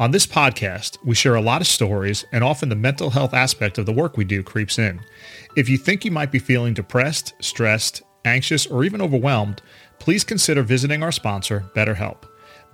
On this podcast, we share a lot of stories, and often the mental health aspect of the work we do creeps in. If you think you might be feeling depressed, stressed, anxious, or even overwhelmed, please consider visiting our sponsor, BetterHelp.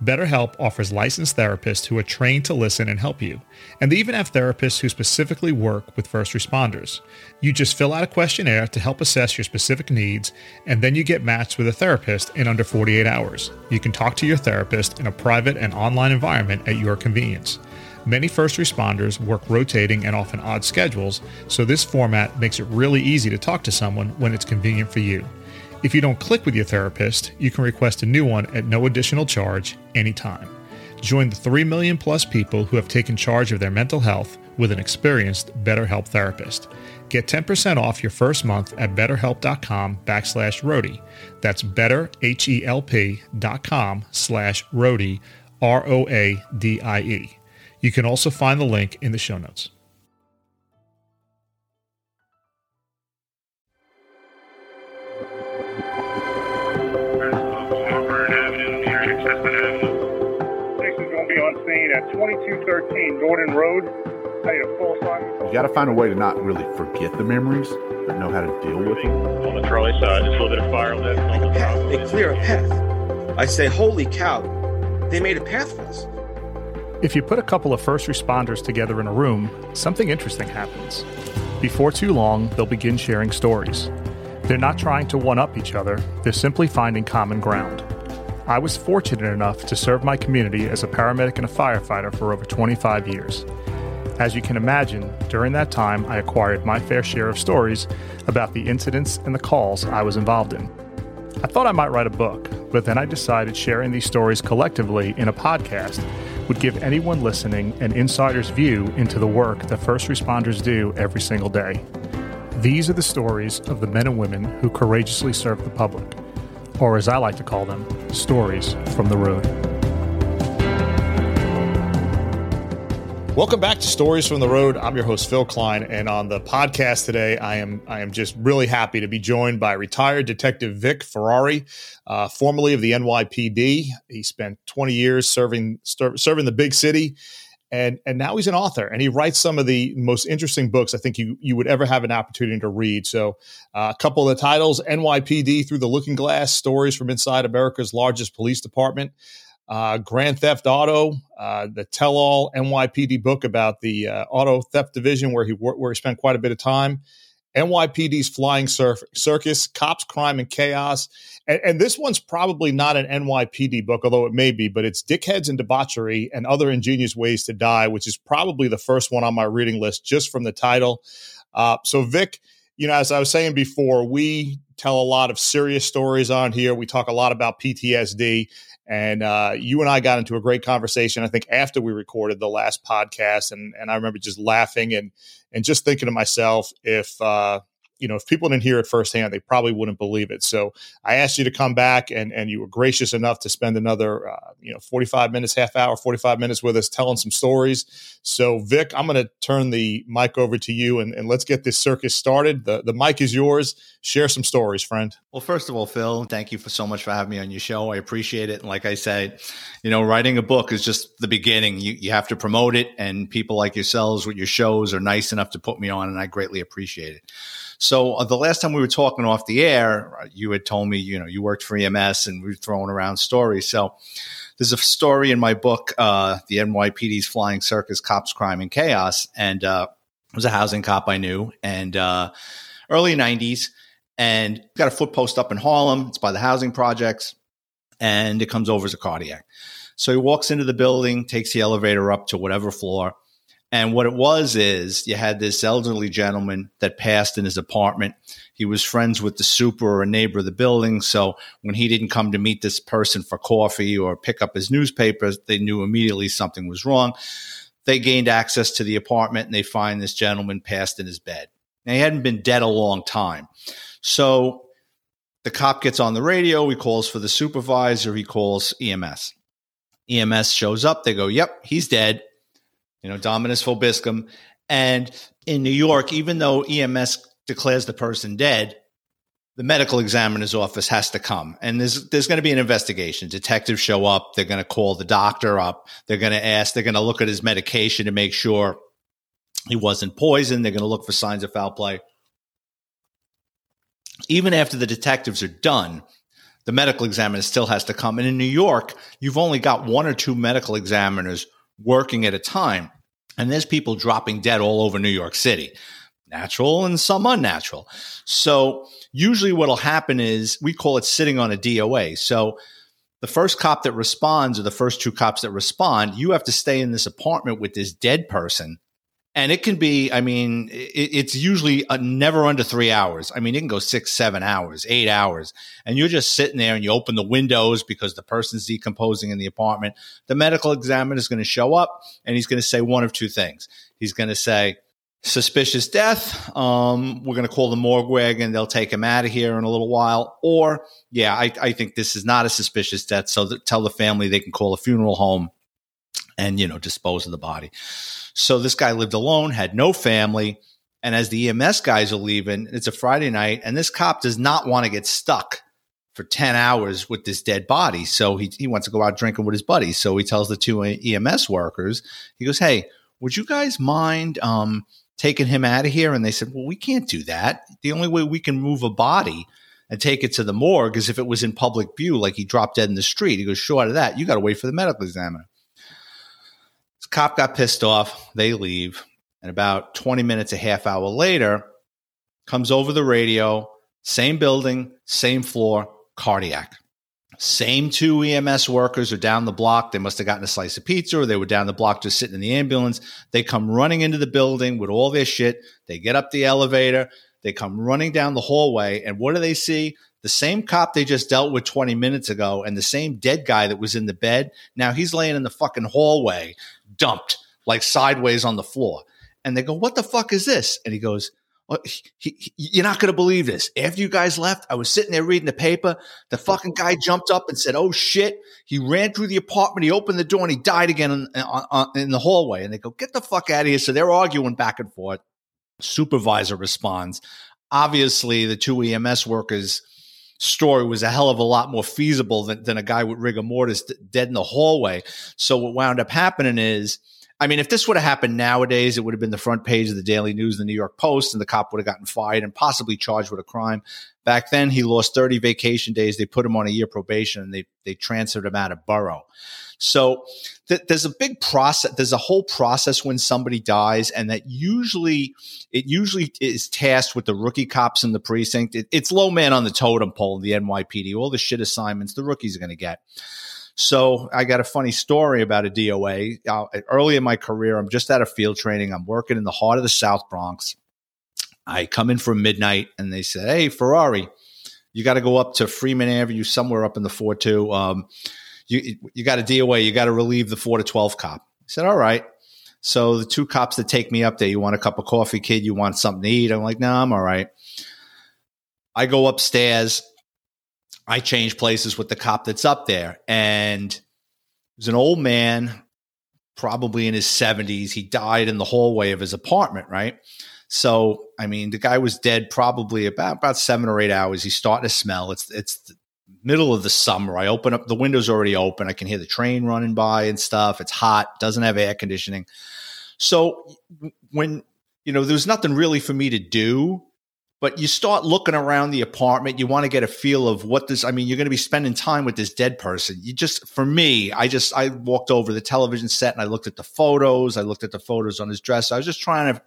BetterHelp offers licensed therapists who are trained to listen and help you. And they even have therapists who specifically work with first responders. You just fill out a questionnaire to help assess your specific needs, and then you get matched with a therapist in under 48 hours. You can talk to your therapist in a private and online environment at your convenience. Many first responders work rotating and often odd schedules, so this format makes it really easy to talk to someone when it's convenient for you. If you don't click with your therapist, you can request a new one at no additional charge anytime. Join the 3 million plus people who have taken charge of their mental health with an experienced BetterHelp therapist. Get 10% off your first month at betterhelp.com backslash roadie. That's betterhelp.com slash roadie, R-O-A-D-I-E. You can also find the link in the show notes. Station's going to be on scene at 2213 Gordon Road. Paid full sign. You got to find a way to not really forget the memories, but know how to deal with them. On the trolley side, just a little bit of fire lift on the path. top. They clear a path. I say, holy cow, they made a path for us. If you put a couple of first responders together in a room, something interesting happens. Before too long, they'll begin sharing stories. They're not trying to one up each other, they're simply finding common ground. I was fortunate enough to serve my community as a paramedic and a firefighter for over 25 years. As you can imagine, during that time, I acquired my fair share of stories about the incidents and the calls I was involved in. I thought I might write a book, but then I decided sharing these stories collectively in a podcast would give anyone listening an insider's view into the work that first responders do every single day. These are the stories of the men and women who courageously serve the public, or as I like to call them, stories from the road. Welcome back to Stories from the Road. I'm your host Phil Klein, and on the podcast today, I am I am just really happy to be joined by retired Detective Vic Ferrari, uh, formerly of the NYPD. He spent 20 years serving serving the big city, and and now he's an author, and he writes some of the most interesting books I think you you would ever have an opportunity to read. So, uh, a couple of the titles: NYPD Through the Looking Glass: Stories from Inside America's Largest Police Department uh, Grand Theft Auto, uh, the tell-all NYPD book about the uh, auto theft division where he where he spent quite a bit of time. NYPD's Flying Surf- Circus, Cops, Crime, and Chaos. And, and, this one's probably not an NYPD book, although it may be, but it's Dickheads and Debauchery and Other Ingenious Ways to Die, which is probably the first one on my reading list just from the title. Uh, so, Vic, you know, as I was saying before, we tell a lot of serious stories on here. We talk a lot about PTSD. And uh, you and I got into a great conversation. I think after we recorded the last podcast, and and I remember just laughing and and just thinking to myself, if uh, you know, if people didn't hear it firsthand, they probably wouldn't believe it. So I asked you to come back, and and you were gracious enough to spend another, uh, you know, forty five minutes, half hour, forty five minutes with us, telling some stories. So Vic, I'm going to turn the mic over to you, and, and let's get this circus started. the The mic is yours. Share some stories, friend. Well, first of all, Phil, thank you for so much for having me on your show. I appreciate it. And like I said, you know, writing a book is just the beginning. You you have to promote it, and people like yourselves with your shows are nice enough to put me on, and I greatly appreciate it. So uh, the last time we were talking off the air, uh, you had told me, you know, you worked for EMS and we were throwing around stories. So there's a story in my book, uh, the NYPD's Flying Circus: Cops, Crime, and Chaos, and uh, it was a housing cop I knew, and uh, early '90s, and got a foot post up in Harlem. It's by the housing projects, and it comes over as a cardiac. So he walks into the building, takes the elevator up to whatever floor and what it was is you had this elderly gentleman that passed in his apartment. He was friends with the super or a neighbor of the building. So when he didn't come to meet this person for coffee or pick up his newspaper, they knew immediately something was wrong. They gained access to the apartment and they find this gentleman passed in his bed. Now, he hadn't been dead a long time. So the cop gets on the radio. He calls for the supervisor. He calls EMS. EMS shows up. They go, Yep, he's dead you know, Dominus vobiscum. And in New York, even though EMS declares the person dead, the medical examiner's office has to come. And there's there's going to be an investigation. Detectives show up they're going to call the doctor up they're going to ask they're going to look at his medication to make sure he wasn't poisoned they're going to look for signs of foul play. Even after the detectives are done the medical examiner still has to come. And in new york you've only got one or two medical examiners working at a time and there's people dropping dead all over new york city natural and some unnatural. So usually what'll happen is we call it sitting on a DOA. So the first cop that responds or the first two cops that respond, you have to stay in this apartment with this dead person. And it can be, I mean, it, it's usually uh, never under three hours. I mean, it can go six, seven hours, eight hours. And you're just sitting there and you open the windows because the person's decomposing in the apartment. The medical examiner is going to show up and he's going to say one of two things. He's going to say, suspicious death. Um, we're going to call the morgue wagon. They'll take him out of here in a little while. Or, yeah, I, I think this is not a suspicious death. So tell the family they can call a funeral home and, you know, dispose of the body. So this guy lived alone, had no family. And as the EMS guys are leaving, it's a Friday night, and this cop does not want to get stuck for 10 hours with this dead body. So he, he wants to go out drinking with his buddies. So he tells the two EMS workers, he goes, Hey, would you guys mind um, taking him out of here? And they said, well, we can't do that. The only way we can move a body and take it to the morgue is if it was in public view, like he dropped dead in the street. He goes, short of that, you got to wait for the medical examiner. Cop got pissed off. They leave. And about 20 minutes, a half hour later, comes over the radio, same building, same floor, cardiac. Same two EMS workers are down the block. They must have gotten a slice of pizza or they were down the block just sitting in the ambulance. They come running into the building with all their shit. They get up the elevator. They come running down the hallway. And what do they see? The same cop they just dealt with 20 minutes ago and the same dead guy that was in the bed. Now he's laying in the fucking hallway, dumped like sideways on the floor. And they go, What the fuck is this? And he goes, he, he, you're not going to believe this. After you guys left, I was sitting there reading the paper. The fucking guy jumped up and said, "Oh shit!" He ran through the apartment. He opened the door and he died again in, in, in the hallway. And they go, "Get the fuck out of here!" So they're arguing back and forth. Supervisor responds. Obviously, the two EMS workers story was a hell of a lot more feasible than, than a guy with rigor mortis dead in the hallway. So what wound up happening is I mean, if this would have happened nowadays, it would have been the front page of the Daily News, the New York Post, and the cop would have gotten fired and possibly charged with a crime. Back then, he lost 30 vacation days. They put him on a year probation and they, they transferred him out of borough. So th- there's a big process. There's a whole process when somebody dies, and that usually it usually is tasked with the rookie cops in the precinct. It, it's low man on the totem pole, in the NYPD, all the shit assignments the rookies are going to get. So I got a funny story about a DOA. Uh, early in my career, I'm just out of field training. I'm working in the heart of the South Bronx. I come in for midnight and they said, Hey, Ferrari, you got to go up to Freeman Avenue, somewhere up in the 4 2. Um, you, you got a DOA, you got to relieve the 4 to 12 cop. I said, All right. So the two cops that take me up there, you want a cup of coffee, kid? You want something to eat? I'm like, No, I'm all right. I go upstairs I change places with the cop that's up there. And there's an old man, probably in his 70s. He died in the hallway of his apartment, right? So, I mean, the guy was dead probably about, about seven or eight hours. He's starting to smell. It's, it's middle of the summer. I open up, the window's already open. I can hear the train running by and stuff. It's hot, doesn't have air conditioning. So, when, you know, there's nothing really for me to do but you start looking around the apartment you want to get a feel of what this i mean you're going to be spending time with this dead person you just for me i just i walked over the television set and i looked at the photos i looked at the photos on his dress i was just trying to,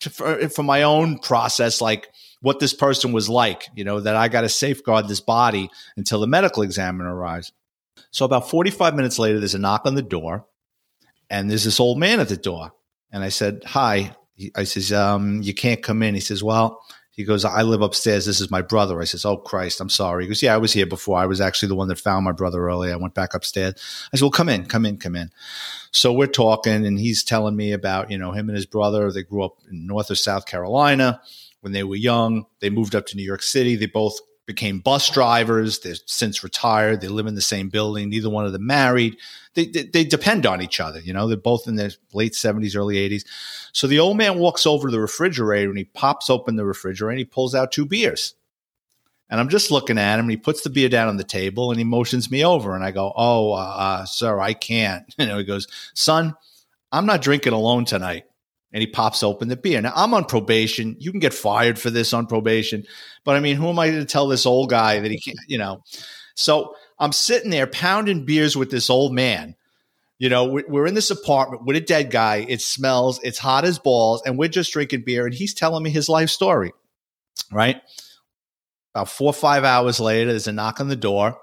to for, for my own process like what this person was like you know that i got to safeguard this body until the medical examiner arrives so about 45 minutes later there's a knock on the door and there's this old man at the door and i said hi I says, um, you can't come in. He says, well, he goes, I live upstairs. This is my brother. I says, Oh Christ, I'm sorry. He goes, Yeah, I was here before. I was actually the one that found my brother early. I went back upstairs. I said, Well, come in, come in, come in. So we're talking, and he's telling me about, you know, him and his brother. They grew up in North or South Carolina. When they were young, they moved up to New York City. They both became bus drivers. They're since retired. They live in the same building. Neither one of them married. They, they, they depend on each other. You know, they're both in their late 70s, early 80s. So the old man walks over to the refrigerator and he pops open the refrigerator and he pulls out two beers. And I'm just looking at him, and he puts the beer down on the table, and he motions me over, and I go, "Oh, uh, uh, sir, I can't." You know, he goes, "Son, I'm not drinking alone tonight." And he pops open the beer. Now I'm on probation. You can get fired for this on probation, but I mean, who am I to tell this old guy that he can't? You know, so I'm sitting there pounding beers with this old man. You know, we're in this apartment with a dead guy. It smells, it's hot as balls, and we're just drinking beer, and he's telling me his life story. Right. About four or five hours later, there's a knock on the door.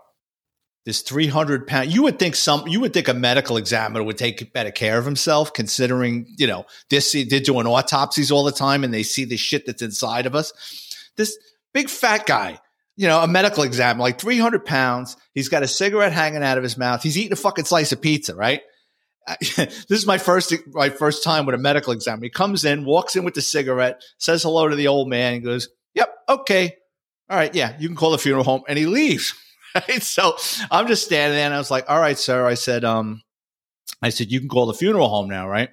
This 300 pound, you would think some, you would think a medical examiner would take better care of himself, considering, you know, this, they're doing autopsies all the time and they see the shit that's inside of us. This big fat guy you know, a medical exam, like 300 pounds. He's got a cigarette hanging out of his mouth. He's eating a fucking slice of pizza, right? this is my first my first time with a medical exam. He comes in, walks in with the cigarette, says hello to the old man, and goes, "Yep, okay, all right, yeah, you can call the funeral home," and he leaves. Right? So I'm just standing there, and I was like, "All right, sir," I said, "Um, I said you can call the funeral home now, right?"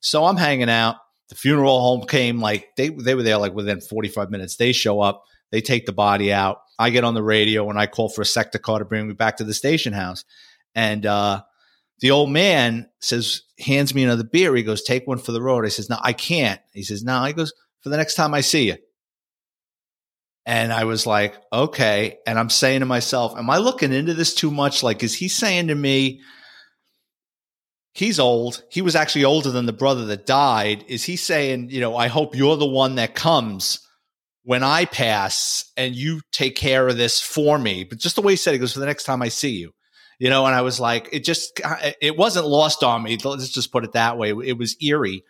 So I'm hanging out. The funeral home came like they they were there like within 45 minutes. They show up. They take the body out. I get on the radio and I call for a sector car to bring me back to the station house. And uh, the old man says, hands me another beer. He goes, take one for the road. I says, no, I can't. He says, no. He goes, for the next time I see you. And I was like, okay. And I'm saying to myself, am I looking into this too much? Like, is he saying to me, he's old. He was actually older than the brother that died. Is he saying, you know, I hope you're the one that comes when I pass and you take care of this for me. But just the way he said it goes for the next time I see you, you know, and I was like, it just, it wasn't lost on me. Let's just put it that way. It was eerie.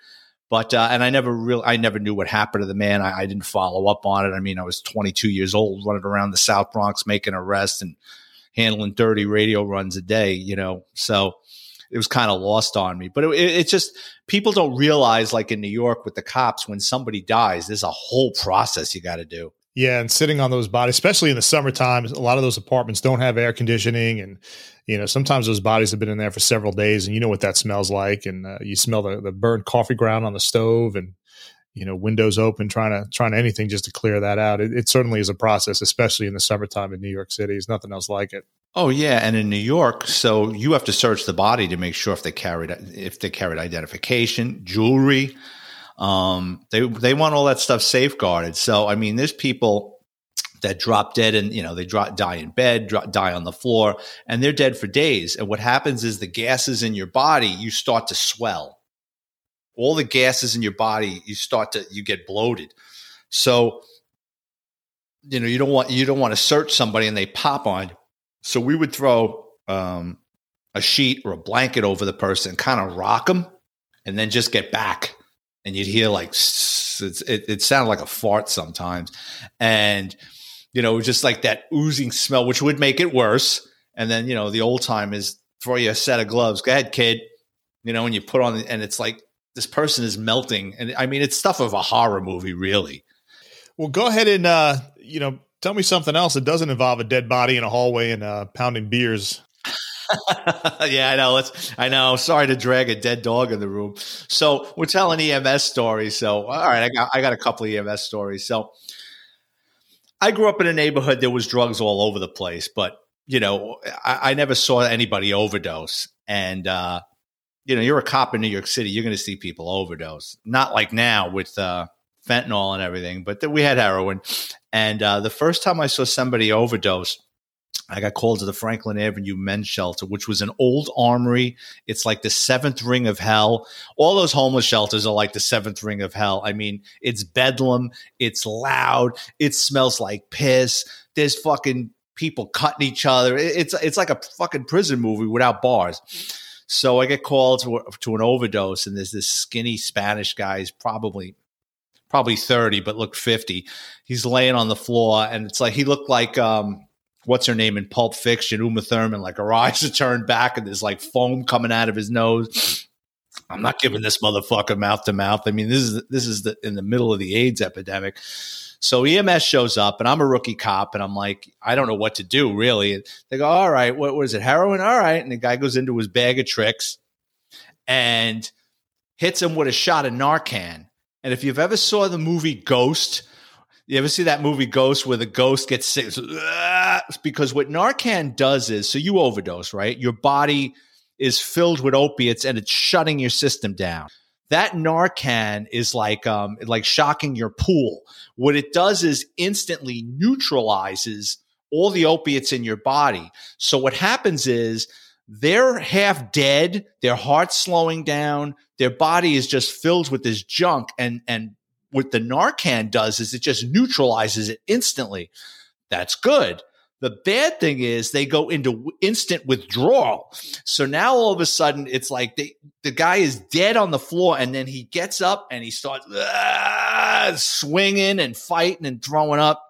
But, uh, and I never really, I never knew what happened to the man. I, I, didn't follow up on it. I mean, I was 22 years old, running around the South Bronx, making arrests and handling 30 radio runs a day, you know. So, it was kind of lost on me. But it, it, it, just people don't realize, like in New York with the cops, when somebody dies, there's a whole process you got to do. Yeah, and sitting on those bodies, especially in the summertime, a lot of those apartments don't have air conditioning, and you know sometimes those bodies have been in there for several days, and you know what that smells like, and uh, you smell the, the burnt coffee ground on the stove, and you know windows open, trying to trying to anything just to clear that out. It, it certainly is a process, especially in the summertime in New York City. There's nothing else like it. Oh yeah, and in New York, so you have to search the body to make sure if they carried if they carried identification, jewelry. Um, they they want all that stuff safeguarded. So I mean, there's people that drop dead and you know they drop, die in bed, drop, die on the floor, and they're dead for days. And what happens is the gases in your body you start to swell. All the gases in your body you start to you get bloated. So you know you don't want you don't want to search somebody and they pop on so we would throw um, a sheet or a blanket over the person, kind of rock them, and then just get back. And you'd hear like it, it sounded like a fart sometimes, and you know just like that oozing smell, which would make it worse. And then you know the old time is throw you a set of gloves. Go ahead, kid. You know, and you put on, and it's like this person is melting, and I mean it's stuff of a horror movie, really. Well, go ahead and uh, you know Tell me something else that doesn't involve a dead body in a hallway and uh, pounding beers. yeah, I know. Let's. I know. Sorry to drag a dead dog in the room. So we're telling EMS stories. So all right, I got I got a couple of EMS stories. So I grew up in a neighborhood. There was drugs all over the place, but you know, I, I never saw anybody overdose. And uh, you know, you're a cop in New York City. You're going to see people overdose. Not like now with uh, fentanyl and everything, but th- we had heroin. And uh, the first time I saw somebody overdose, I got called to the Franklin Avenue Men's Shelter, which was an old armory. It's like the seventh ring of hell. All those homeless shelters are like the seventh ring of hell. I mean, it's bedlam. It's loud. It smells like piss. There's fucking people cutting each other. It's it's like a fucking prison movie without bars. So I get called to, to an overdose, and there's this skinny Spanish guy. He's probably probably 30, but looked 50. He's laying on the floor, and it's like he looked like um, what's her name in Pulp Fiction, Uma Thurman, like her eyes are turned back and there's like foam coming out of his nose. I'm not giving this motherfucker mouth to mouth. I mean, this is this is the, in the middle of the AIDS epidemic. So EMS shows up, and I'm a rookie cop, and I'm like, I don't know what to do really. They go, all right, what, was it, heroin? All right, and the guy goes into his bag of tricks and hits him with a shot of Narcan and if you've ever saw the movie Ghost, You ever see that movie Ghost where the ghost gets sick? Because what Narcan does is so you overdose, right? Your body is filled with opiates and it's shutting your system down. That Narcan is like um like shocking your pool. What it does is instantly neutralizes all the opiates in your body. So what happens is they're half dead, their heart's slowing down, their body is just filled with this junk and and what the Narcan does is it just neutralizes it instantly. That's good. The bad thing is they go into instant withdrawal. So now all of a sudden it's like they, the guy is dead on the floor and then he gets up and he starts ah, swinging and fighting and throwing up.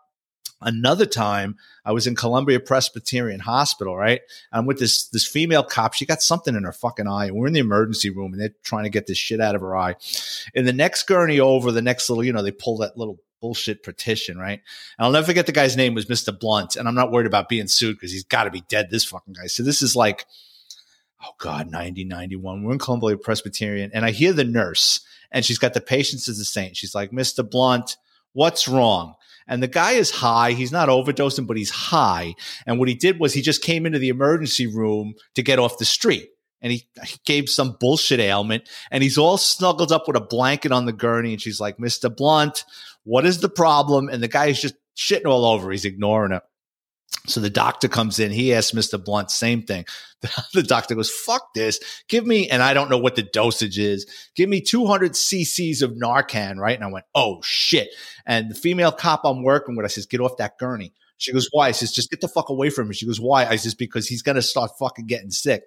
Another time I was in Columbia Presbyterian Hospital, right? I'm with this this female cop. She got something in her fucking eye. And we're in the emergency room and they're trying to get this shit out of her eye. In the next gurney over, the next little, you know, they pull that little bullshit partition, right? And I'll never forget the guy's name was Mr. Blount. And I'm not worried about being sued because he's got to be dead, this fucking guy. So this is like, oh God, 90, 91. We're in Columbia Presbyterian. And I hear the nurse and she's got the patience as a saint. She's like, Mr. Blount, what's wrong? And the guy is high. He's not overdosing, but he's high. And what he did was he just came into the emergency room to get off the street. And he, gave some bullshit ailment. And he's all snuggled up with a blanket on the gurney. And she's like, Mr. Blount, what is the problem? And the guy is just shitting all over. He's ignoring it. So the doctor comes in. He asks Mr. Blount, same thing. The doctor goes, fuck this. Give me, and I don't know what the dosage is. Give me 200 cc's of Narcan, right? And I went, oh shit. And the female cop I'm working with, I says, get off that gurney. She goes, why? I says, just get the fuck away from him. She goes, why? I says, because he's going to start fucking getting sick.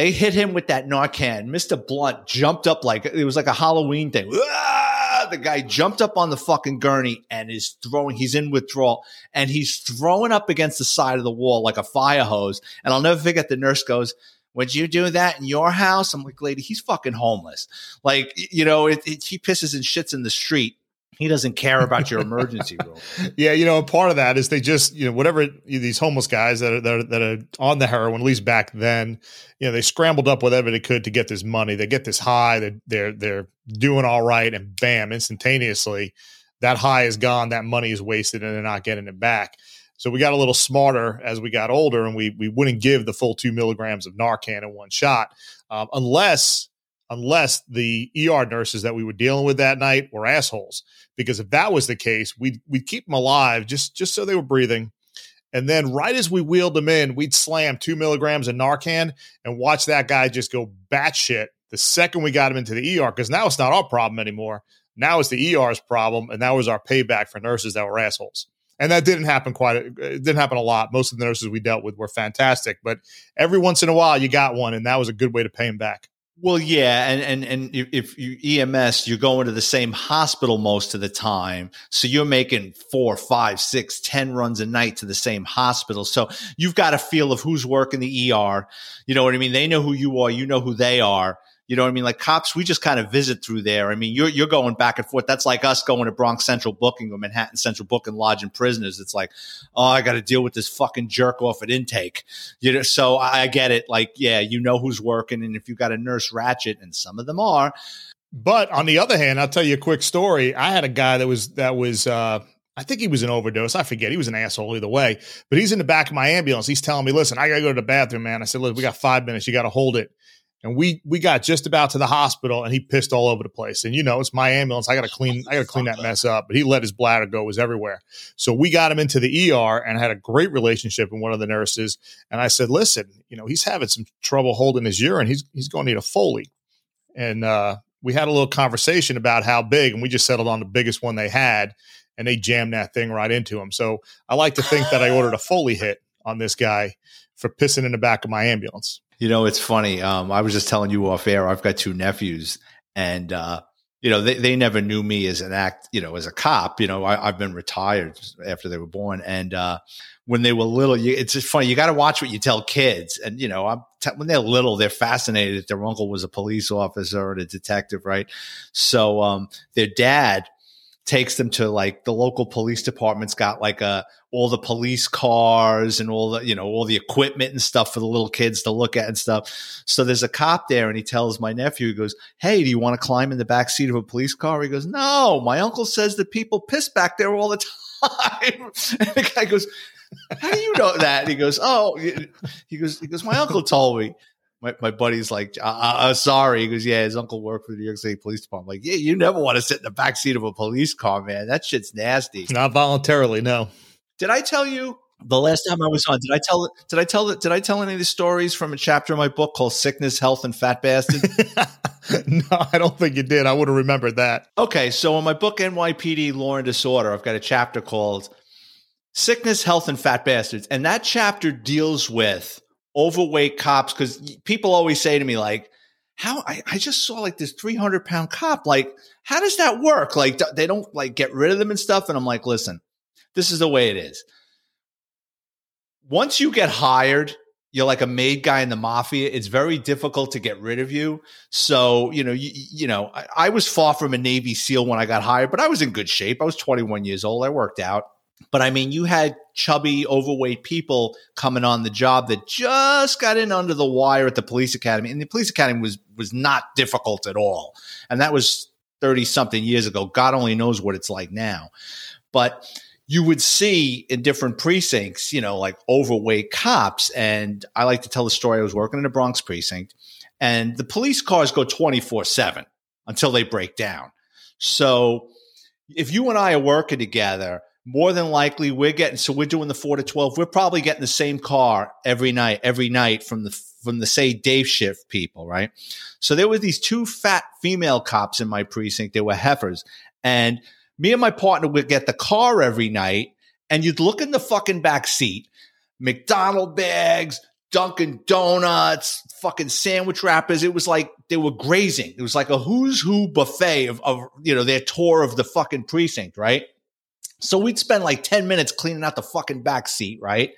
They hit him with that Narcan. Mr. Blount jumped up like it was like a Halloween thing. Ah! The guy jumped up on the fucking gurney and is throwing, he's in withdrawal and he's throwing up against the side of the wall like a fire hose. And I'll never forget the nurse goes, would you do that in your house? I'm like, lady, he's fucking homeless. Like, you know, it, it, he pisses and shits in the street. He doesn't care about your emergency room. Yeah, you know, part of that is they just, you know, whatever these homeless guys that are, that are that are on the heroin, at least back then, you know, they scrambled up whatever they could to get this money. They get this high, they're they're, they're doing all right, and bam, instantaneously, that high is gone, that money is wasted, and they're not getting it back. So we got a little smarter as we got older, and we we wouldn't give the full two milligrams of Narcan in one shot, um, unless unless the ER nurses that we were dealing with that night were assholes. Because if that was the case, we'd we'd keep them alive just just so they were breathing. And then right as we wheeled them in, we'd slam two milligrams of Narcan and watch that guy just go batshit the second we got him into the ER, because now it's not our problem anymore. Now it's the ER's problem, and that was our payback for nurses that were assholes. And that didn't happen quite. It didn't happen a lot. Most of the nurses we dealt with were fantastic, but every once in a while you got one, and that was a good way to pay him back. Well, yeah, and and and if you EMS, you're going to the same hospital most of the time, so you're making four, five, six, ten runs a night to the same hospital. So you've got a feel of who's working the ER. You know what I mean? They know who you are. You know who they are. You know what I mean? Like cops, we just kind of visit through there. I mean, you're you're going back and forth. That's like us going to Bronx Central Booking or Manhattan Central Booking lodging prisoners. It's like, oh, I got to deal with this fucking jerk off at intake. You know, so I get it. Like, yeah, you know who's working, and if you got a nurse Ratched, and some of them are. But on the other hand, I'll tell you a quick story. I had a guy that was that was uh I think he was an overdose. I forget. He was an asshole either way. But he's in the back of my ambulance. He's telling me, listen, I gotta go to the bathroom, man. I said, look, we got five minutes. You gotta hold it and we we got just about to the hospital and he pissed all over the place. And you know it's my ambulance. I gotta clean i gotta clean that mess up. But he let his bladder go. It was everywhere. So we got him into the er and had a great relationship with one of the nurses. And i said listen you know he's having some trouble holding his urine. He's he's going to need a foley. And uh, we had a little conversation about how big and we just settled on the biggest one they had. And they jammed that thing right into him. So i like to think that i ordered a foley hit on this guy for pissing in the back of my ambulance you know, it's funny. Um, I was just telling you off air. I've got two nephews, and uh, you know, they, they never knew me as an act. You know, as a cop. You know, I, have been retired after they were born, and uh, when they were little, you, it's just funny. You got to watch what you tell kids, and you know, I'm t- when they're little, they're fascinated that their uncle was a police officer or a detective, right? So, um, their dad takes them to like the local police department's got like a all the police cars and all the you know all the equipment and stuff for the little kids to look at and stuff. So there's a cop there, and he tells my nephew, he goes, "Hey, do you want to climb in the back seat of a police car?" He goes, "No, my uncle says that people piss back there all the time." and the guy goes, "How do you know that?" And he goes, "Oh," he goes, "He goes, my uncle told me." My, my buddy's like, uh, uh, sorry. He goes, yeah, his uncle worked for the New York State Police Department. I'm like, yeah, you never want to sit in the back seat of a police car, man. That shit's nasty. Not voluntarily, no. Did I tell you the last time I was on? Did I tell? Did I tell? Did I tell any of the stories from a chapter of my book called "Sickness, Health, and Fat Bastard"? no, I don't think you did. I would have remembered that. Okay, so in my book NYPD Law and Disorder, I've got a chapter called "Sickness, Health, and Fat Bastards," and that chapter deals with overweight cops because people always say to me like how I, I, just saw like this 300 pound cop like how does that work? Like they don't like get rid of them and stuff and i'm like listen this is the way it is. Once you get hired you're like a made guy in the mafia it's very difficult to get rid of you. So you know you, you know I, I was far from a navy seal when i got hired but i was in good shape. I was 21 years old. I worked out but I mean, you had chubby, overweight people coming on the job that just got in under the wire at the police academy, and the police academy was was not difficult at all. And that was thirty something years ago. God only knows what it's like now, but you would see in different precincts, you know, like overweight cops. And I like to tell the story. I was working in a Bronx precinct, and the police cars go twenty four seven until they break down. So if you and I are working together more than likely we're getting so we're doing the 4 to 12 we're probably getting the same car every night every night from the from the say day shift people right? So there were these two fat female cops in my precinct. They were heifers. And me and my partner would get the car every night and you'd look in the fucking back seat. Mcdonald bags dunkin' donuts fucking sandwich wrappers. It was like they were grazing. It was like a who's who buffet of, of you know their tour of the fucking precinct right so we'd spend like 10 minutes cleaning out the fucking back seat, right?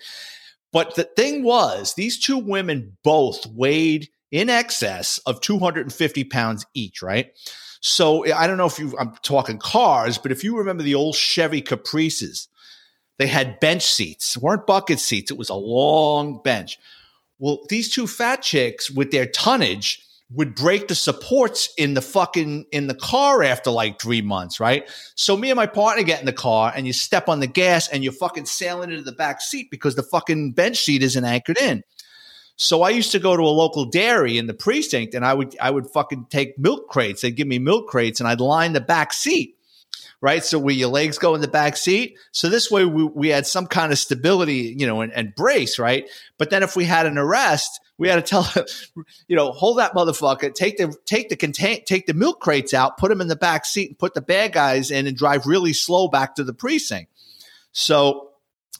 But the thing was, these two women both weighed in excess of 250 pounds each, right? So I don't know if you, I'm talking cars, but if you remember the old Chevy Caprices, they had bench seats, weren't bucket seats. It was a long bench. Well, these two fat chicks with their tonnage, would break the supports in the fucking in the car after like three months, right? So me and my partner get in the car and you step on the gas and you're fucking sailing into the back seat because the fucking bench seat isn't anchored in. So I used to go to a local dairy in the precinct and I would I would fucking take milk crates. They'd give me milk crates and I'd line the back seat. Right. So where your legs go in the back seat. So this way we, we had some kind of stability, you know, and, and brace, right? But then if we had an arrest, we had to tell him, you know, hold that motherfucker, take the take the contain take the milk crates out, put them in the back seat, and put the bad guys in, and drive really slow back to the precinct. So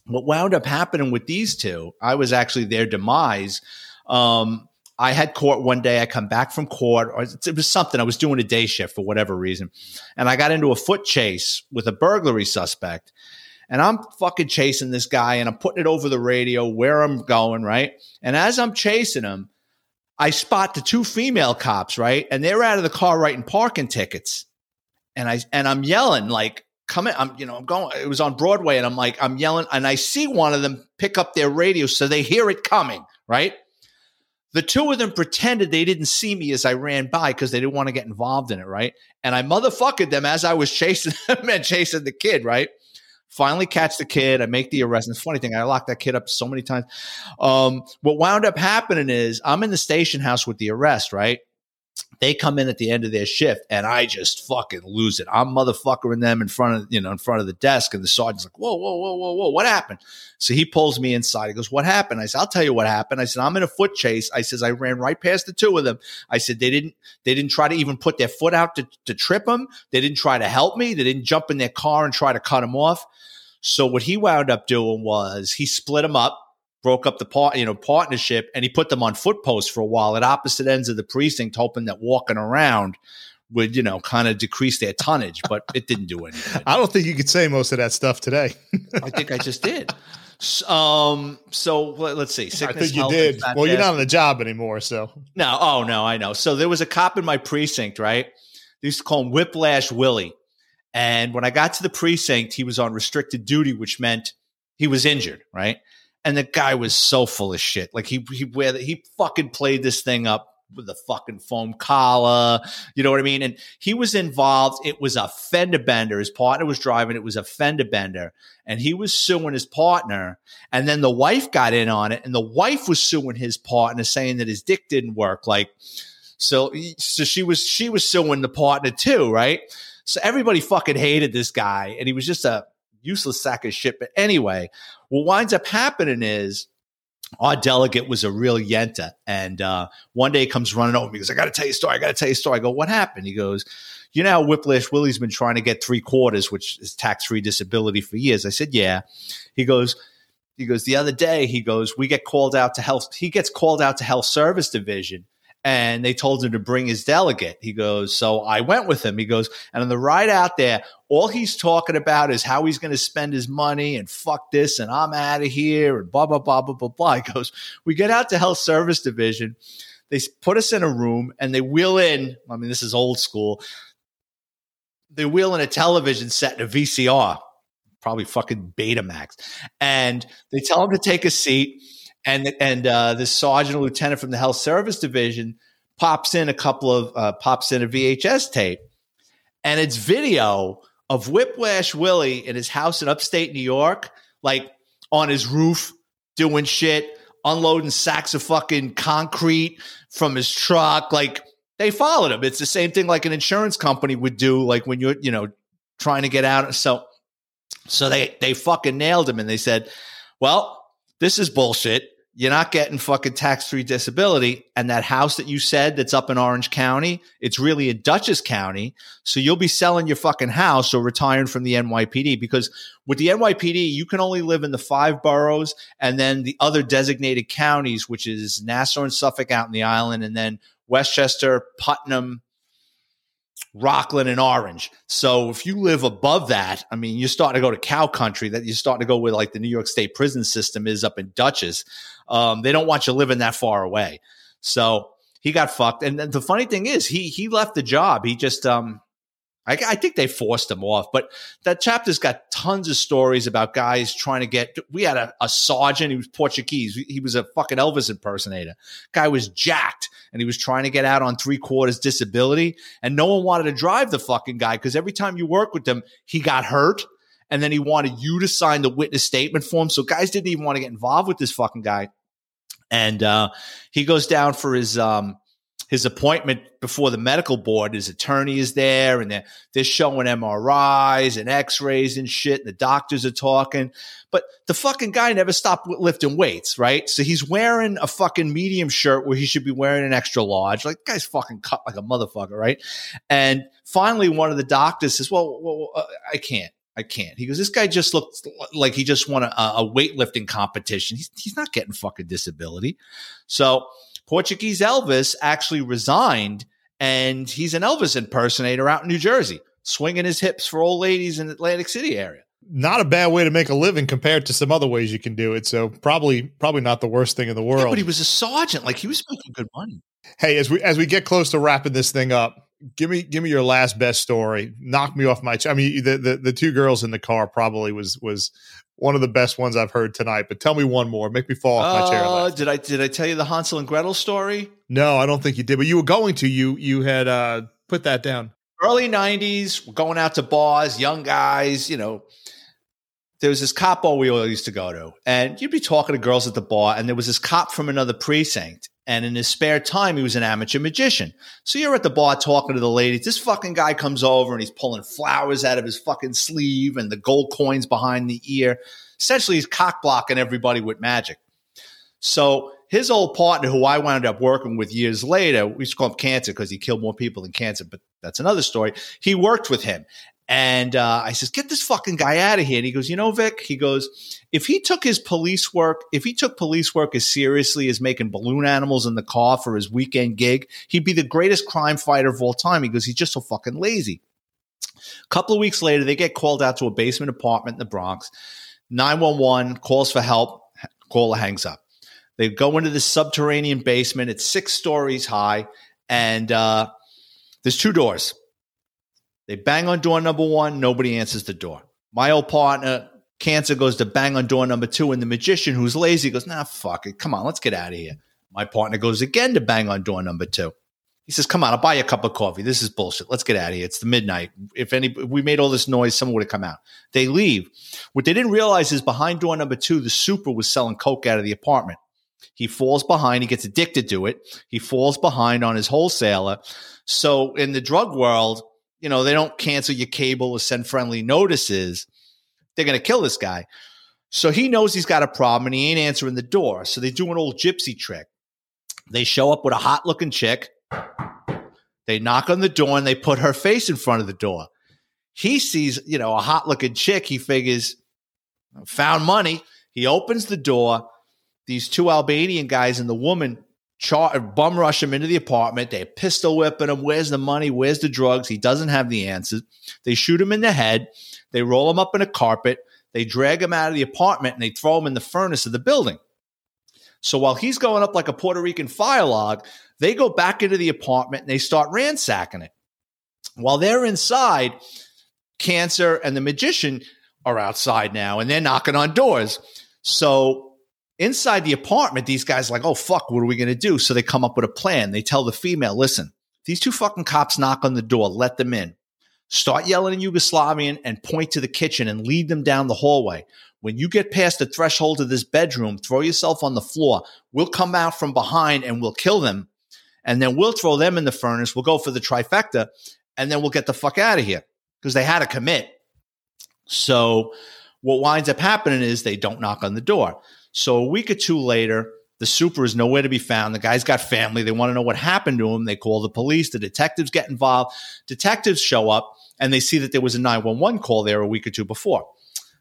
what wound up happening with these two, I was actually their demise. Um, I had court one day. I come back from court, or it was something. I was doing a day shift for whatever reason, and I got into a foot chase with a burglary suspect and I'm fucking chasing this guy and I'm putting it over the radio where I'm going, right? And as I'm chasing him, I spot the two female cops, right? And they're out of the car writing parking tickets. And I and I'm yelling like coming I'm you know I'm going it was on Broadway and I'm like I'm yelling and I see one of them pick up their radio so they hear it coming, right? The two of them pretended they didn't see me as I ran by because they didn't want to get involved in it, right? And I motherfucking them as I was chasing them and chasing the kid, right? Finally catch the kid. I make the arrest. And funny thing, I locked that kid up so many times. Um, what wound up happening is I'm in the station house with the arrest, right? They come in at the end of their shift and I just fucking lose it. I'm motherfuckering them in front of, you know, in front of the desk. And the sergeant's like, whoa, whoa, whoa, whoa, whoa, what happened? So he pulls me inside. He goes, what happened? I said, I'll tell you what happened. I said, I'm in a foot chase. I says, I ran right past the two of them. I said, they didn't, they didn't try to even put their foot out to, to trip them. They didn't try to help me. They didn't jump in their car and try to cut them off. So what he wound up doing was he split them up, broke up the part, you know, partnership, and he put them on foot posts for a while at opposite ends of the precinct, hoping that walking around would, you know, kind of decrease their tonnage, but it didn't do anything. I don't think you could say most of that stuff today. I think I just did. Um. So let's see. Sickness, I think you did. Well, you're not on the job anymore, so no. Oh no, I know. So there was a cop in my precinct, right? They used to call him Whiplash Willie, And when I got to the precinct, he was on restricted duty, which meant he was injured, right? And the guy was so full of shit. Like he he where he fucking played this thing up with a fucking foam collar. You know what I mean? And he was involved. It was a fender bender. His partner was driving. It was a fender bender. And he was suing his partner. And then the wife got in on it. And the wife was suing his partner, saying that his dick didn't work. Like, so, so she was, she was suing the partner too, right? So everybody fucking hated this guy. And he was just a useless sack of shit. But anyway, what winds up happening is, our delegate was a real yenta. And uh, one day he comes running over me. He goes, I got to tell you a story. I got to tell you a story. I go, what happened? He goes, you know how Whiplash Willie's been trying to get three quarters, which is tax free disability for years. I said, yeah. He goes, he goes, the other day, he goes, we get called out to health. He gets called out to health service division and they told him to bring his delegate. He goes, so I went with him. He goes, and on the ride out there, all he's talking about is how he's going to spend his money and fuck this and I'm out of here and blah blah blah blah blah blah. He goes, we get out to health service division. They put us in a room and they wheel in. I mean, this is old school. They wheel in a television set and a VCR, probably fucking Betamax, and they tell him to take a seat and and uh, this sergeant lieutenant from the health service division pops in a couple of uh, pops in a VHS tape, and it's video of Whiplash Willie in his house in upstate New York, like on his roof doing shit, unloading sacks of fucking concrete from his truck, like. They followed him. It's the same thing like an insurance company would do, like when you're, you know, trying to get out. So, so they they fucking nailed him, and they said, "Well, this is bullshit you're not getting fucking tax free disability. And that house that you said that's up in Orange County, it's really in Dutchess County. So you'll be selling your fucking house or retiring from the NYPD because with the NYPD, you can only live in the five boroughs and then the other designated counties, which is Nassau and Suffolk out in the island, and then Westchester, Putnam, Rockland and Orange. So if you live above that, I mean, you're starting to go to cow country. That you're starting to go where like the New York State prison system is up in Dutchess. Um, they don't want you living that far away. So he got fucked. And the funny thing is, he he left the job. He just um, I, I, think they forced him off, but that chapter's got tons of stories about guys trying to get. We had a, a sergeant, he was Portuguese. He was a fucking Elvis impersonator. Guy was jacked and he was trying to get out on three quarters disability. And no one wanted to drive the fucking guy because every time you work with him, he got hurt. And then he wanted you to sign the witness statement form. So guys didn't even want to get involved with this fucking guy. And uh, he goes down for his um, his appointment before the medical board. His attorney is there, and they're they're showing MRIs and X-rays and shit. And the doctors are talking, but the fucking guy never stopped lifting weights, right? So he's wearing a fucking medium shirt where he should be wearing an extra large. Like guy's fucking cut like a motherfucker, right? And finally, one of the doctors says, "Well, well uh, I can't." I can't. He goes, this guy just looks like he just won a, a weightlifting competition. He's, he's not getting fucking disability. So Portuguese Elvis actually resigned and he's an Elvis impersonator out in New Jersey, swinging his hips for old ladies in the Atlantic City area. Not a bad way to make a living compared to some other ways you can do it. So probably probably not the worst thing in the world. Yeah, but he was a sergeant, like he was making good money. Hey, as we as we get close to wrapping this thing up, give me give me your last best story. Knock me off my. Ch- I mean, the, the the two girls in the car probably was was one of the best ones I've heard tonight. But tell me one more. Make me fall off my chair. Uh, did I did I tell you the Hansel and Gretel story? No, I don't think you did. But you were going to. You you had uh, put that down. Early '90s, going out to bars, young guys. You know, there was this cop bar we all used to go to, and you'd be talking to girls at the bar, and there was this cop from another precinct, and in his spare time, he was an amateur magician. So you're at the bar talking to the ladies. This fucking guy comes over and he's pulling flowers out of his fucking sleeve and the gold coins behind the ear. Essentially, he's cock blocking everybody with magic. So his old partner, who I wound up working with years later, we used to call him Cancer because he killed more people than cancer, but that's another story. He worked with him. And uh, I says, get this fucking guy out of here. And he goes, you know, Vic, he goes, if he took his police work, if he took police work as seriously as making balloon animals in the car for his weekend gig, he'd be the greatest crime fighter of all time. He goes, he's just so fucking lazy. A couple of weeks later, they get called out to a basement apartment in the Bronx. 911 calls for help. Caller hangs up. They go into this subterranean basement. It's six stories high, and uh, there's two doors They bang on door number one, nobody answers the door. My old partner, Cancer, goes to bang on door number two, and the magician, who's lazy, goes, nah, fuck it. Come on, let's get out of here. My partner goes again to bang on door number two. He says, "Come on, I'll buy you a cup of coffee. This is bullshit. Let's get out of here. It's the midnight. If any, if we made all this noise, someone would have come out." They leave. What they didn't realize is behind door number two, the super was selling coke out of the apartment. He falls behind. He gets addicted to it. He falls behind on his wholesaler. So in the drug world, you know, they don't cancel your cable or send friendly notices. They're going to kill this guy. So he knows he's got a problem and he ain't answering the door. So they do an old gypsy trick. They show up with a hot looking chick. They knock on the door and they put her face in front of the door. He sees, you know, a hot looking chick. He figures, found money. He opens the door. These two Albanian guys and the woman char- bum rush him into the apartment. They're pistol whipping him. Where's the money? Where's the drugs? He doesn't have the answers. They shoot him in the head. They roll him up in a carpet. They drag him out of the apartment and they throw him in the furnace of the building. So while he's going up like a Puerto Rican fire log, they go back into the apartment and they start ransacking it. While they're inside, Cancer and the magician are outside now and they're knocking on doors. So inside the apartment, these guys are like, oh, fuck, what are we to do? So they come up with a plan. They tell the female, listen, these two fucking cops knock on the door, let them in. Start yelling in Yugoslavian and point to the kitchen and lead them down the hallway. When you get past the threshold of this bedroom, throw yourself on the floor. We'll come out from behind and we'll kill them. And then we'll throw them in the furnace. We'll go for the trifecta and then we'll get the fuck out of here because they had to commit. So what winds up happening is they don't knock on the door. So a week or two later, the super is nowhere to be found. The guy's got family. They want to know what happened to him. They call the police. The detectives get involved. Detectives show up and they see that there was a 911 call there a week or two before.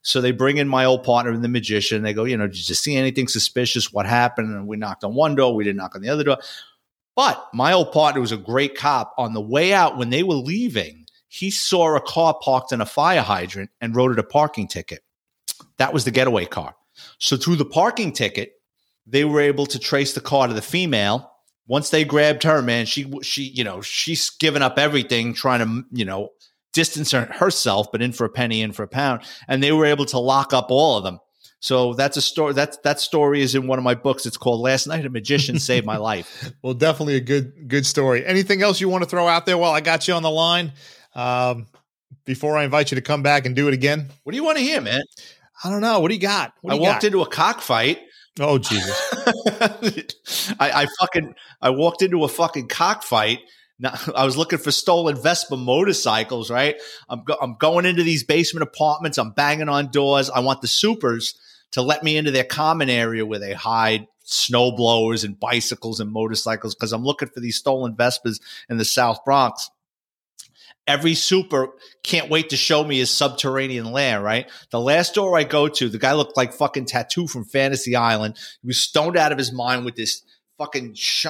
So they bring in my old partner and the magician. They go, you know, did you see anything suspicious? What happened? And we knocked on one door. We didn't knock on the other door. But my old partner was a great cop. On the way out, when they were leaving, he saw a car parked in a fire hydrant and wrote it a parking ticket. That was the getaway car. So through the parking ticket, they were able to trace the car to the female. Once they grabbed her, man, she she you know she's given up everything, trying to you know distance her, herself, but in for a penny, in for a pound, and they were able to lock up all of them. So that's a story. That's that story is in one of my books. It's called "Last Night a Magician Saved My Life." well, definitely a good good story. Anything else you want to throw out there while I got you on the line? Um, before I invite you to come back and do it again. What do you want to hear, man? I don't know. What do you got? Do I you walked got? into a cockfight. Oh Jesus! I, I fucking I walked into a fucking cockfight. Now, I was looking for stolen Vespa motorcycles. Right, I'm go, I'm going into these basement apartments. I'm banging on doors. I want the supers to let me into their common area where they hide snow blowers and bicycles and motorcycles because I'm looking for these stolen Vespas in the South Bronx every super can't wait to show me his subterranean lair, right? The last door I go to, the guy looked like fucking tattoo from Fantasy Island. He was stoned out of his mind with this fucking sh-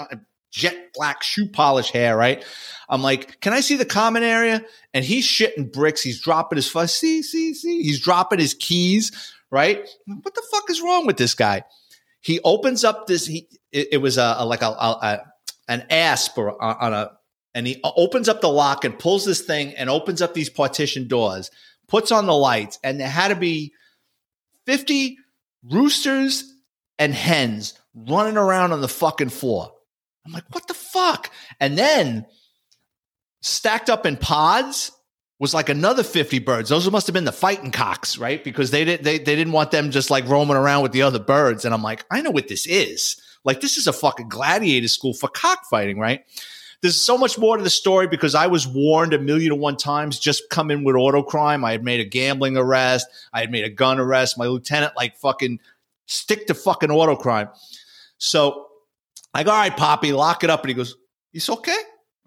jet black shoe polish hair, right? I'm like, can I see the common area? And he's shitting bricks. He's dropping his fuss. See, see, see. He's dropping his keys, right? What the fuck is wrong with this guy? He opens up this. He it, it was a, a like a, a, a an asp or on a and he opens up the lock and pulls this thing and opens up these partition doors, puts on the lights, and there had to be 50 roosters and hens running around on the fucking floor. I'm like, what the fuck? And then stacked up in pods was like another 50 birds. Those must have been the fighting cocks, right? Because they didn't they, they didn't want them just like roaming around with the other birds. And I'm like, I know what this is. Like this is a fucking gladiator school for cockfighting, right? There's so much more to the story because I was warned a million and one times just come in with auto crime. I had made a gambling arrest. I had made a gun arrest. My lieutenant like fucking stick to fucking auto crime. So I go, all right, Poppy, lock it up. And he goes, it's okay.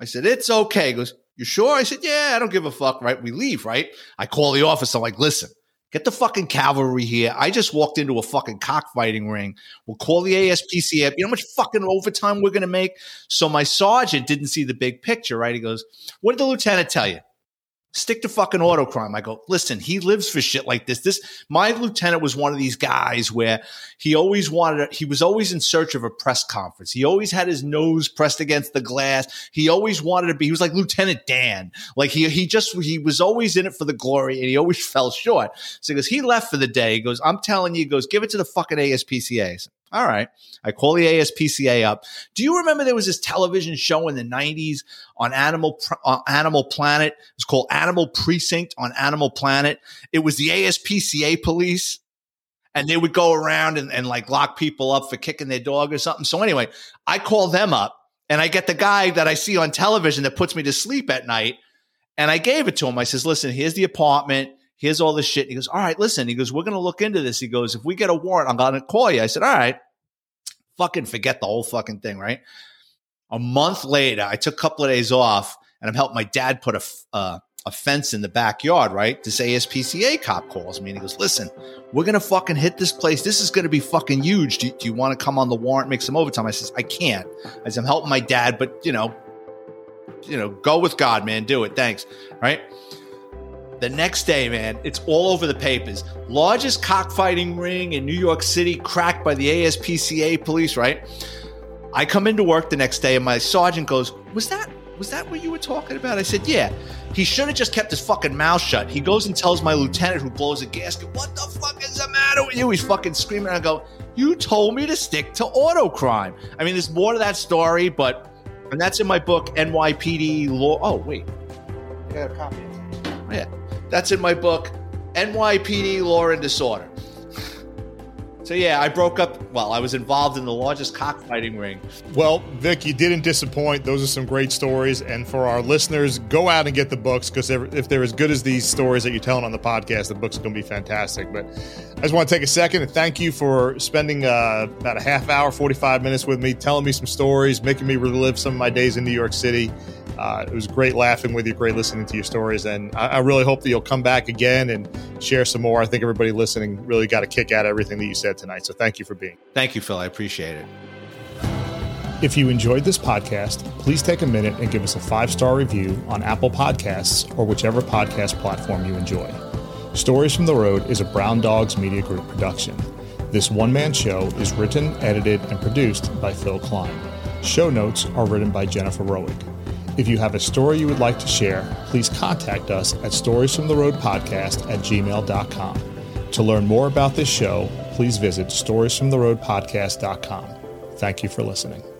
I said, it's okay. He goes, you sure? I said, yeah, I don't give a fuck. Right. We leave. Right. I call the office. I'm like, listen, get the fucking cavalry here. I just walked into a fucking cockfighting ring. We'll call the ASPCA. You know how much fucking overtime we're going to make? So my sergeant didn't see the big picture. Right. He goes, what did the lieutenant tell you? Stick to fucking auto crime. I go, listen, he lives for shit like this. This, my lieutenant was one of these guys where he always wanted, he was always in search of a press conference. He always had his nose pressed against the glass. He always wanted to be, he was like Lieutenant Dan. Like he, he just, he was always in it for the glory and he always fell short. So he goes, he left for the day. He goes, I'm telling you, he goes, give it to the fucking ASPCA. All right. I call the ASPCA up. Do you remember there was this television show in the 90s on Animal uh, Animal Planet? It was called Animal Precinct on Animal Planet. It was the ASPCA police and they would go around and, and like lock people up for kicking their dog or something. So anyway, I call them up and I get the guy that I see on television that puts me to sleep at night. And I gave it to him. I says, listen, here's the apartment. Here's all this shit. And He goes, all right, listen. He goes, we're going to look into this. He goes, if we get a warrant, I'm going to call you. I said, all right fucking forget the whole fucking thing, right? A month later, I took a couple of days off and I'm helping my dad put a, uh, a fence in the backyard, right? This ASPCA cop calls me and he goes, listen, we're going to fucking hit this place. This is going to be fucking huge. Do, do you want to come on the warrant, make some overtime? I says, I can't. I said, I'm helping my dad, but you know, you know, go with God, man. Do it. Thanks. Right. The next day, man, it's all over the papers. Largest cockfighting ring in New York City cracked by the ASPCA police, right? I come into work the next day and my sergeant goes, Was that was that what you were talking about? I said, Yeah. He should have just kept his fucking mouth shut. He goes and tells my lieutenant who blows a gasket, What the fuck is the matter with you? He's fucking screaming. I go, You told me to stick to auto crime. I mean, there's more to that story, but and that's in my book, NYPD Law. Oh, wait. I got a copy. Oh, yeah. That's in my book, NYPD Law and Disorder. So yeah, I broke up. Well, I was involved in the largest cockfighting ring. Well, Vic, you didn't disappoint. Those are some great stories. And for our listeners, go out and get the books because if they're as good as these stories that you're telling on the podcast, the book's are going to be fantastic. But I just want to take a second and thank you for spending uh, about a half hour, 45 minutes with me, telling me some stories, making me relive some of my days in New York City. Uh, it was great laughing with you, great listening to your stories, and I, I, really hope that you'll come back again and share some more. I think everybody listening really got a kick out of everything that you said tonight. So thank you for being. Thank you, Phil. I appreciate it. If you enjoyed this podcast, please take a minute and give us a five star review on Apple Podcasts or whichever podcast platform you enjoy. Stories from the Road is a Brown Dogs Media Group production. This one man show is written, edited, and produced by Phil Klein. Show notes are written by Jennifer Roig. If you have a story you would like to share, please contact us at storiesfromtheroadpodcast at gmail.com. To learn more about this show, please visit storiesfromtheroadpodcast.com. Thank you for listening.